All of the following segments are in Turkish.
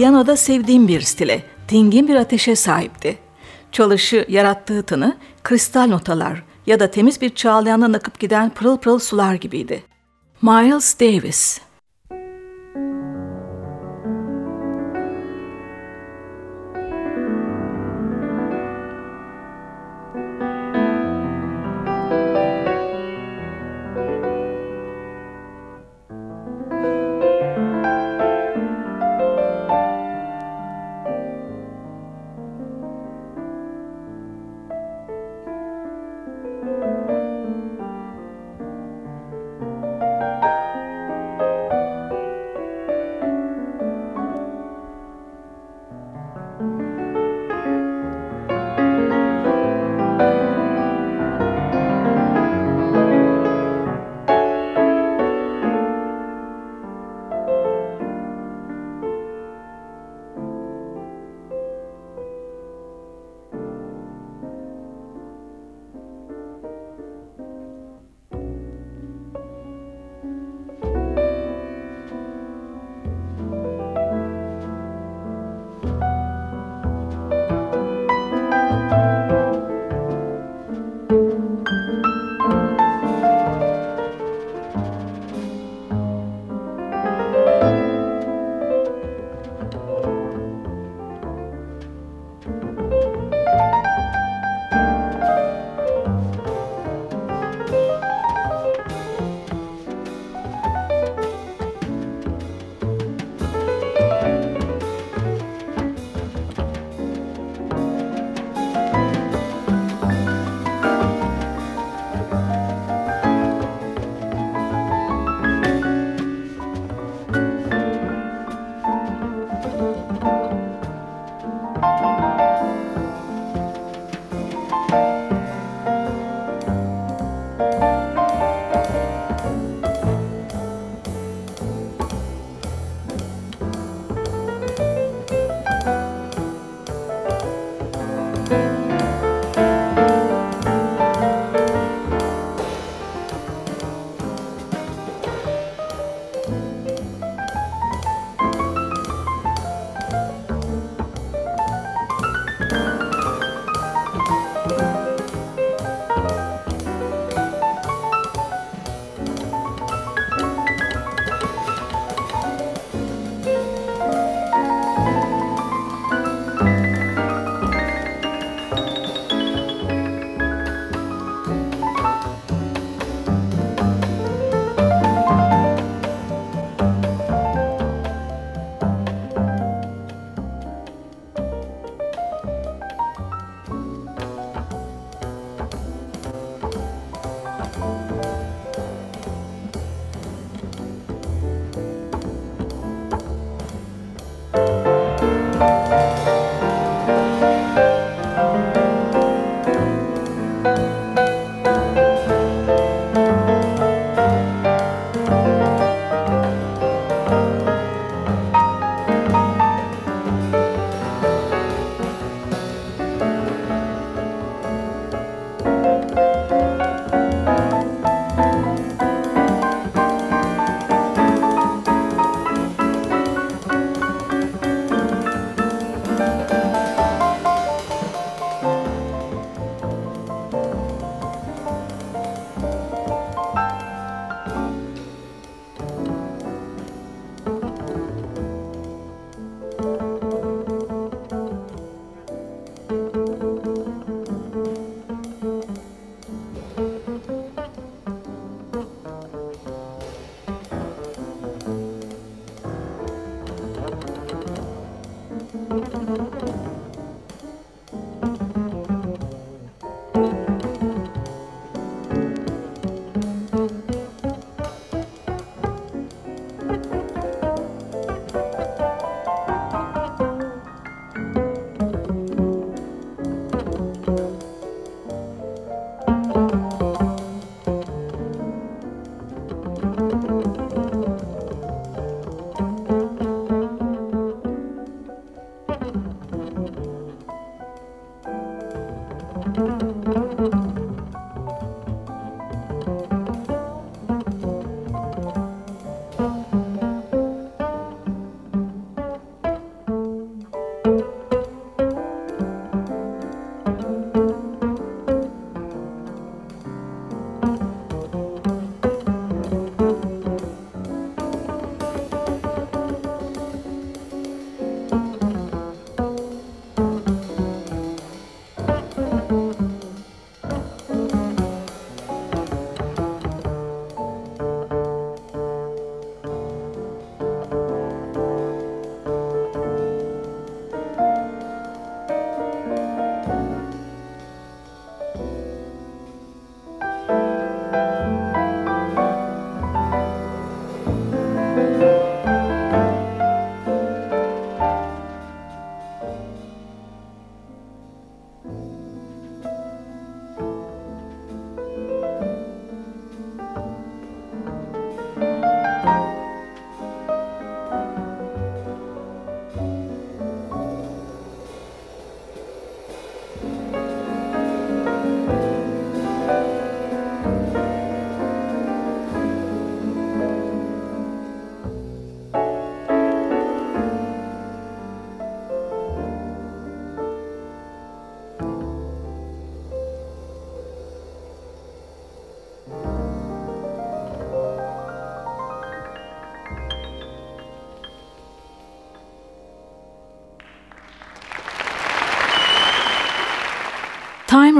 Piyanoda sevdiğim bir stile, dingin bir ateşe sahipti. Çalışı, yarattığı tını, kristal notalar ya da temiz bir çağlayandan akıp giden pırıl pırıl sular gibiydi. Miles Davis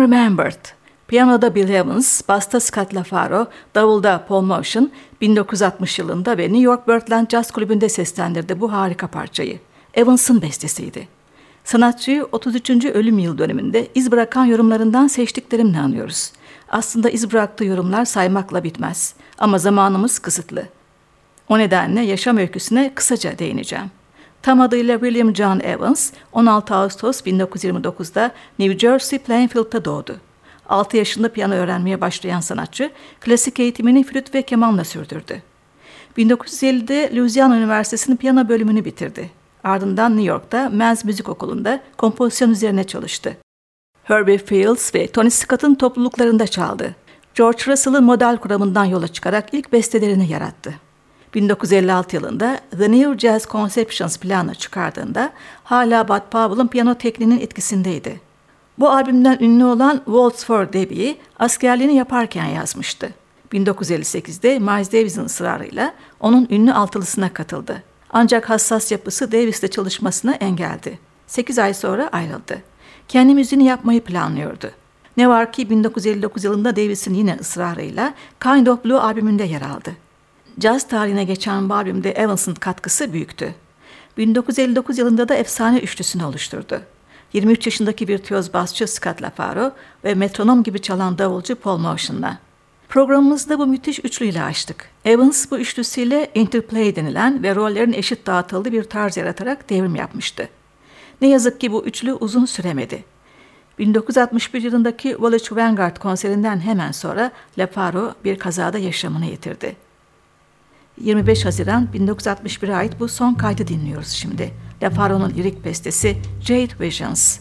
Remembered. Piyanoda Bill Evans, basta Scott LaFaro, davulda Paul Motion 1960 yılında ve New York Birdland Jazz Kulübü'nde seslendirdi bu harika parçayı. Evans'ın bestesiydi. Sanatçıyı 33. ölüm yıl döneminde iz bırakan yorumlarından seçtiklerimle anıyoruz. Aslında iz bıraktığı yorumlar saymakla bitmez ama zamanımız kısıtlı. O nedenle yaşam öyküsüne kısaca değineceğim. Tam adıyla William John Evans, 16 Ağustos 1929'da New Jersey Plainfield'da doğdu. 6 yaşında piyano öğrenmeye başlayan sanatçı, klasik eğitimini flüt ve kemanla sürdürdü. 1950'de Louisiana Üniversitesi'nin piyano bölümünü bitirdi. Ardından New York'ta Men's Müzik Okulu'nda kompozisyon üzerine çalıştı. Herbie Fields ve Tony Scott'ın topluluklarında çaldı. George Russell'ın model kuramından yola çıkarak ilk bestelerini yarattı. 1956 yılında The New Jazz Conceptions planı çıkardığında hala Bud Powell'ın piyano tekniğinin etkisindeydi. Bu albümden ünlü olan Waltz for Debbie'yi askerliğini yaparken yazmıştı. 1958'de Miles Davis'in ısrarıyla onun ünlü altılısına katıldı. Ancak hassas yapısı Davis'le çalışmasına engeldi. 8 ay sonra ayrıldı. Kendi müziğini yapmayı planlıyordu. Ne var ki 1959 yılında Davis'in yine ısrarıyla Kind of Blue albümünde yer aldı. Caz tarihine geçen bu albümde Evans'ın katkısı büyüktü. 1959 yılında da efsane üçlüsünü oluşturdu. 23 yaşındaki virtüöz basçı Scott LaFaro ve metronom gibi çalan davulcu Paul Motion'la. Programımızda bu müthiş üçlüyle açtık. Evans bu üçlüsüyle interplay denilen ve rollerin eşit dağıtıldığı bir tarz yaratarak devrim yapmıştı. Ne yazık ki bu üçlü uzun süremedi. 1961 yılındaki Village Vanguard konserinden hemen sonra LaFaro bir kazada yaşamını yitirdi. 25 Haziran 1961'e ait bu son kaydı dinliyoruz şimdi. LaFaro'nun lirik bestesi Jade Visions.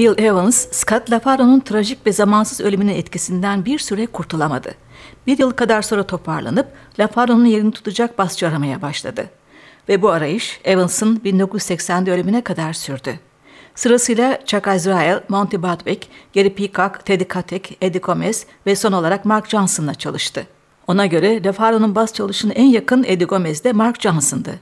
Bill Evans, Scott LaFaro'nun trajik ve zamansız ölümünün etkisinden bir süre kurtulamadı. Bir yıl kadar sonra toparlanıp LaFaro'nun yerini tutacak basçı aramaya başladı. Ve bu arayış Evans'ın 1980'de ölümüne kadar sürdü. Sırasıyla Chuck Azrael, Monty Budwig, Gary Peacock, Teddy Kotick, Eddie Gomez ve son olarak Mark Johnson'la çalıştı. Ona göre LaFaro'nun bas çalışını en yakın Eddie Gomez de Mark Johnson'dı.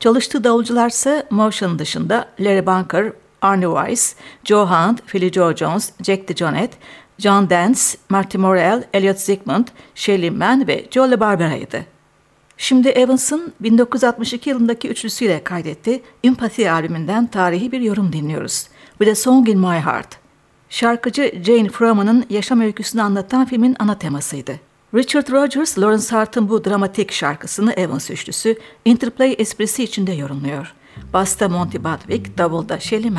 Çalıştığı davulcular ise Motion dışında Larry Bunker, Arnie Weiss, Joe Hunt, Philly Joe Jones, Jack DeJohnette, John Dance, Marty Morell, Elliot Zygmunt, Shelley Mann ve Joe LaBarbera'ydı. Şimdi Evans'ın 1962 yılındaki üçlüsüyle kaydetti Empathy albümünden tarihi bir yorum dinliyoruz. With a Song in My Heart. Şarkıcı Jane Froman'ın yaşam öyküsünü anlatan filmin ana temasıydı. Richard Rogers, Lawrence Hart'ın bu dramatik şarkısını Evans üçlüsü Interplay esprisi içinde yorumluyor. Basta Monty Budwig, davulda Shelly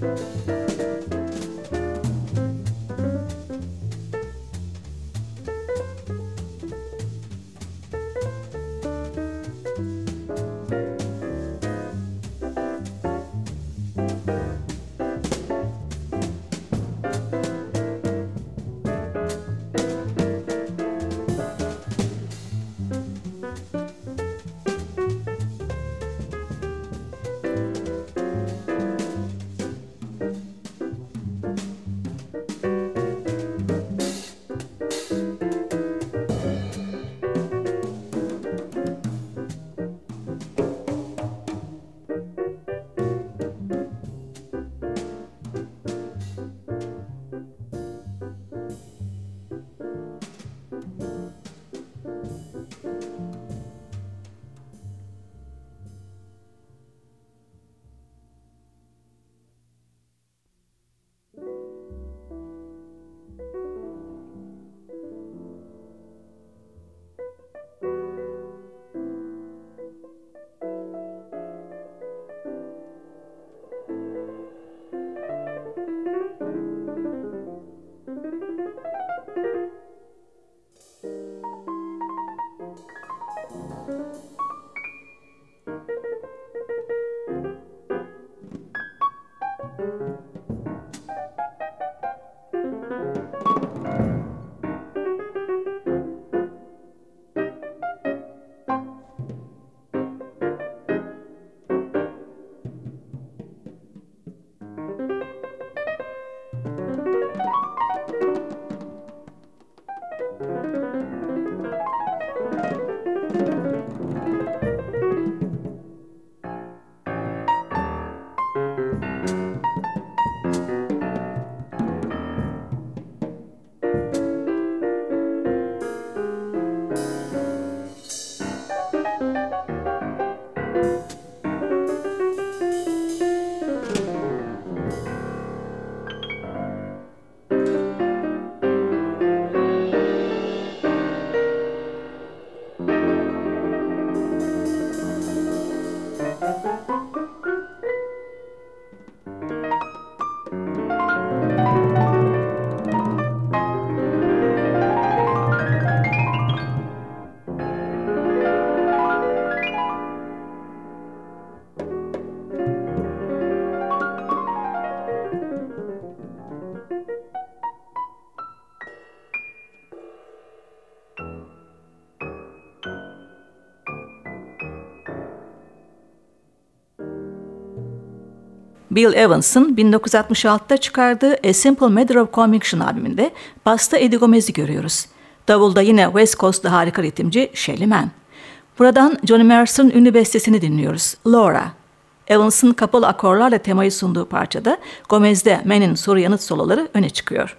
Música Bill Evans'ın 1966'da çıkardığı A Simple Matter of Conviction albümünde basta Eddie Gomez'i görüyoruz. Davulda yine West Coast'ta harika ritimci Shelly Mann. Buradan Johnny Mercer'ın ünlü bestesini dinliyoruz, Laura. Evans'ın kapalı akorlarla temayı sunduğu parçada Gomez'de Mann'in soru yanıt soloları öne çıkıyor.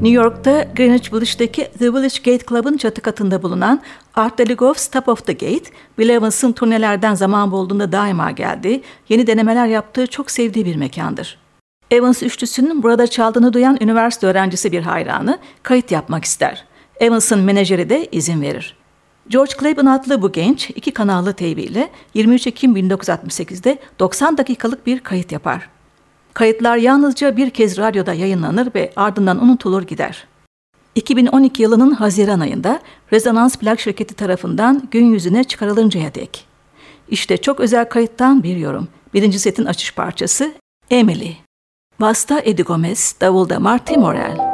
New York'ta Greenwich Village'deki The Village Gate Club'ın çatı katında bulunan Art Deligov's Top of the Gate, Bill Evans'ın turnelerden zaman bulduğunda daima geldiği, yeni denemeler yaptığı çok sevdiği bir mekandır. Evans üçlüsünün burada çaldığını duyan üniversite öğrencisi bir hayranı kayıt yapmak ister. Evans'ın menajeri de izin verir. George Clapton adlı bu genç iki kanallı TV ile 23 Ekim 1968'de 90 dakikalık bir kayıt yapar. Kayıtlar yalnızca bir kez radyoda yayınlanır ve ardından unutulur gider. 2012 yılının Haziran ayında Rezonans Plak şirketi tarafından gün yüzüne çıkarılıncaya dek. İşte çok özel kayıttan bir yorum. Birinci setin açış parçası Emily. Basta Eddie Gomez, davulda Marty Morel.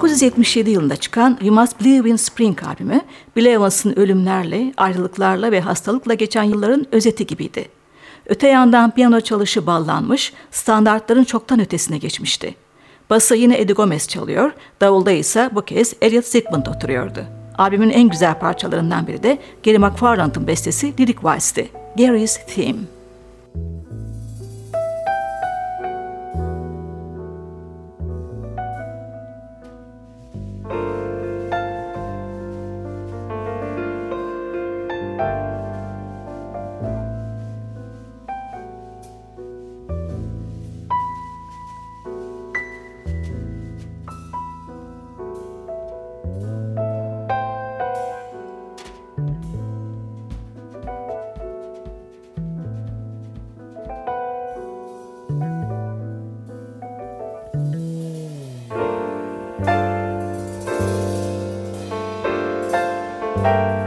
1977 yılında çıkan You Must Believe in Spring albümü, Bill Evans'ın ölümlerle, ayrılıklarla ve hastalıkla geçen yılların özeti gibiydi. Öte yandan piyano çalışı ballanmış, standartların çoktan ötesine geçmişti. Bası yine Eddie Gomez çalıyor, davulda ise bu kez Elliot Sigmund oturuyordu. Albümün en güzel parçalarından biri de Gary McFarland'ın bestesi Lyric Waltz'ti. Gary's Theme. Bye.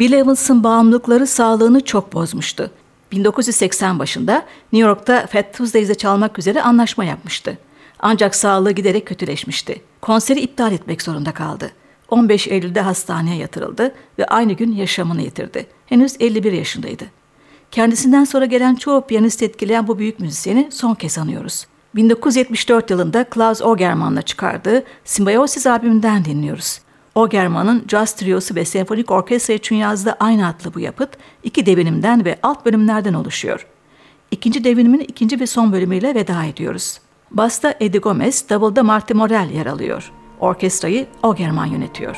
Bill Evans'ın bağımlılıkları sağlığını çok bozmuştu. 1980 başında New York'ta Fat Tuesdays'e çalmak üzere anlaşma yapmıştı. Ancak sağlığı giderek kötüleşmişti. Konseri iptal etmek zorunda kaldı. 15 Eylül'de hastaneye yatırıldı ve aynı gün yaşamını yitirdi. Henüz 51 yaşındaydı. Kendisinden sonra gelen çoğu piyanist etkileyen bu büyük müzisyeni son kez anıyoruz. 1974 yılında Klaus Ogerman'la çıkardığı Symbiosis albümünden dinliyoruz. Ogerman'ın Jazz Triosu ve Senfonik Orkestra için yazdığı aynı adlı bu yapıt iki devinimden ve alt bölümlerden oluşuyor. İkinci devinimin ikinci ve son bölümüyle veda ediyoruz. Basta Eddie Gomez, Double'da Marty Morel yer alıyor. Orkestrayı Ogerman yönetiyor.